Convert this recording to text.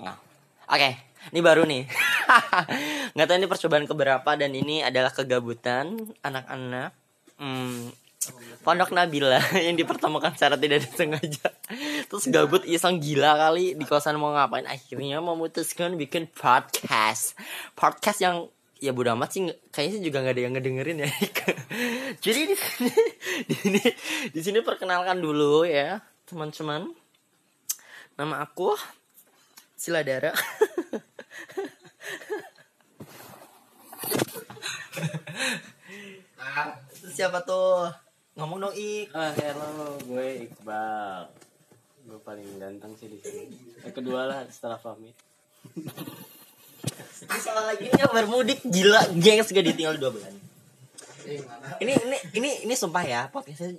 Nah. Oke, ini baru nih. Nggak tahu ini percobaan keberapa dan ini adalah kegabutan anak-anak. Hmm, Pondok Nabila yang dipertemukan secara tidak disengaja. Terus gabut iseng gila kali di kosan mau ngapain akhirnya memutuskan bikin podcast. Podcast yang ya bodo amat sih kayaknya sih juga nggak ada yang ngedengerin ya. Jadi di sini di sini di sini perkenalkan dulu ya teman-teman. Nama aku Siladara. Siapa tuh? Ngomong dong Ik. Ah, hello, gue Iqbal. Gue paling ganteng sih di sini. Yang kedua lah setelah Fahmi. Ini salah lagi ini bermudik gila gengs gak ditinggal dua bulan. Ini ini ini ini sumpah ya podcastnya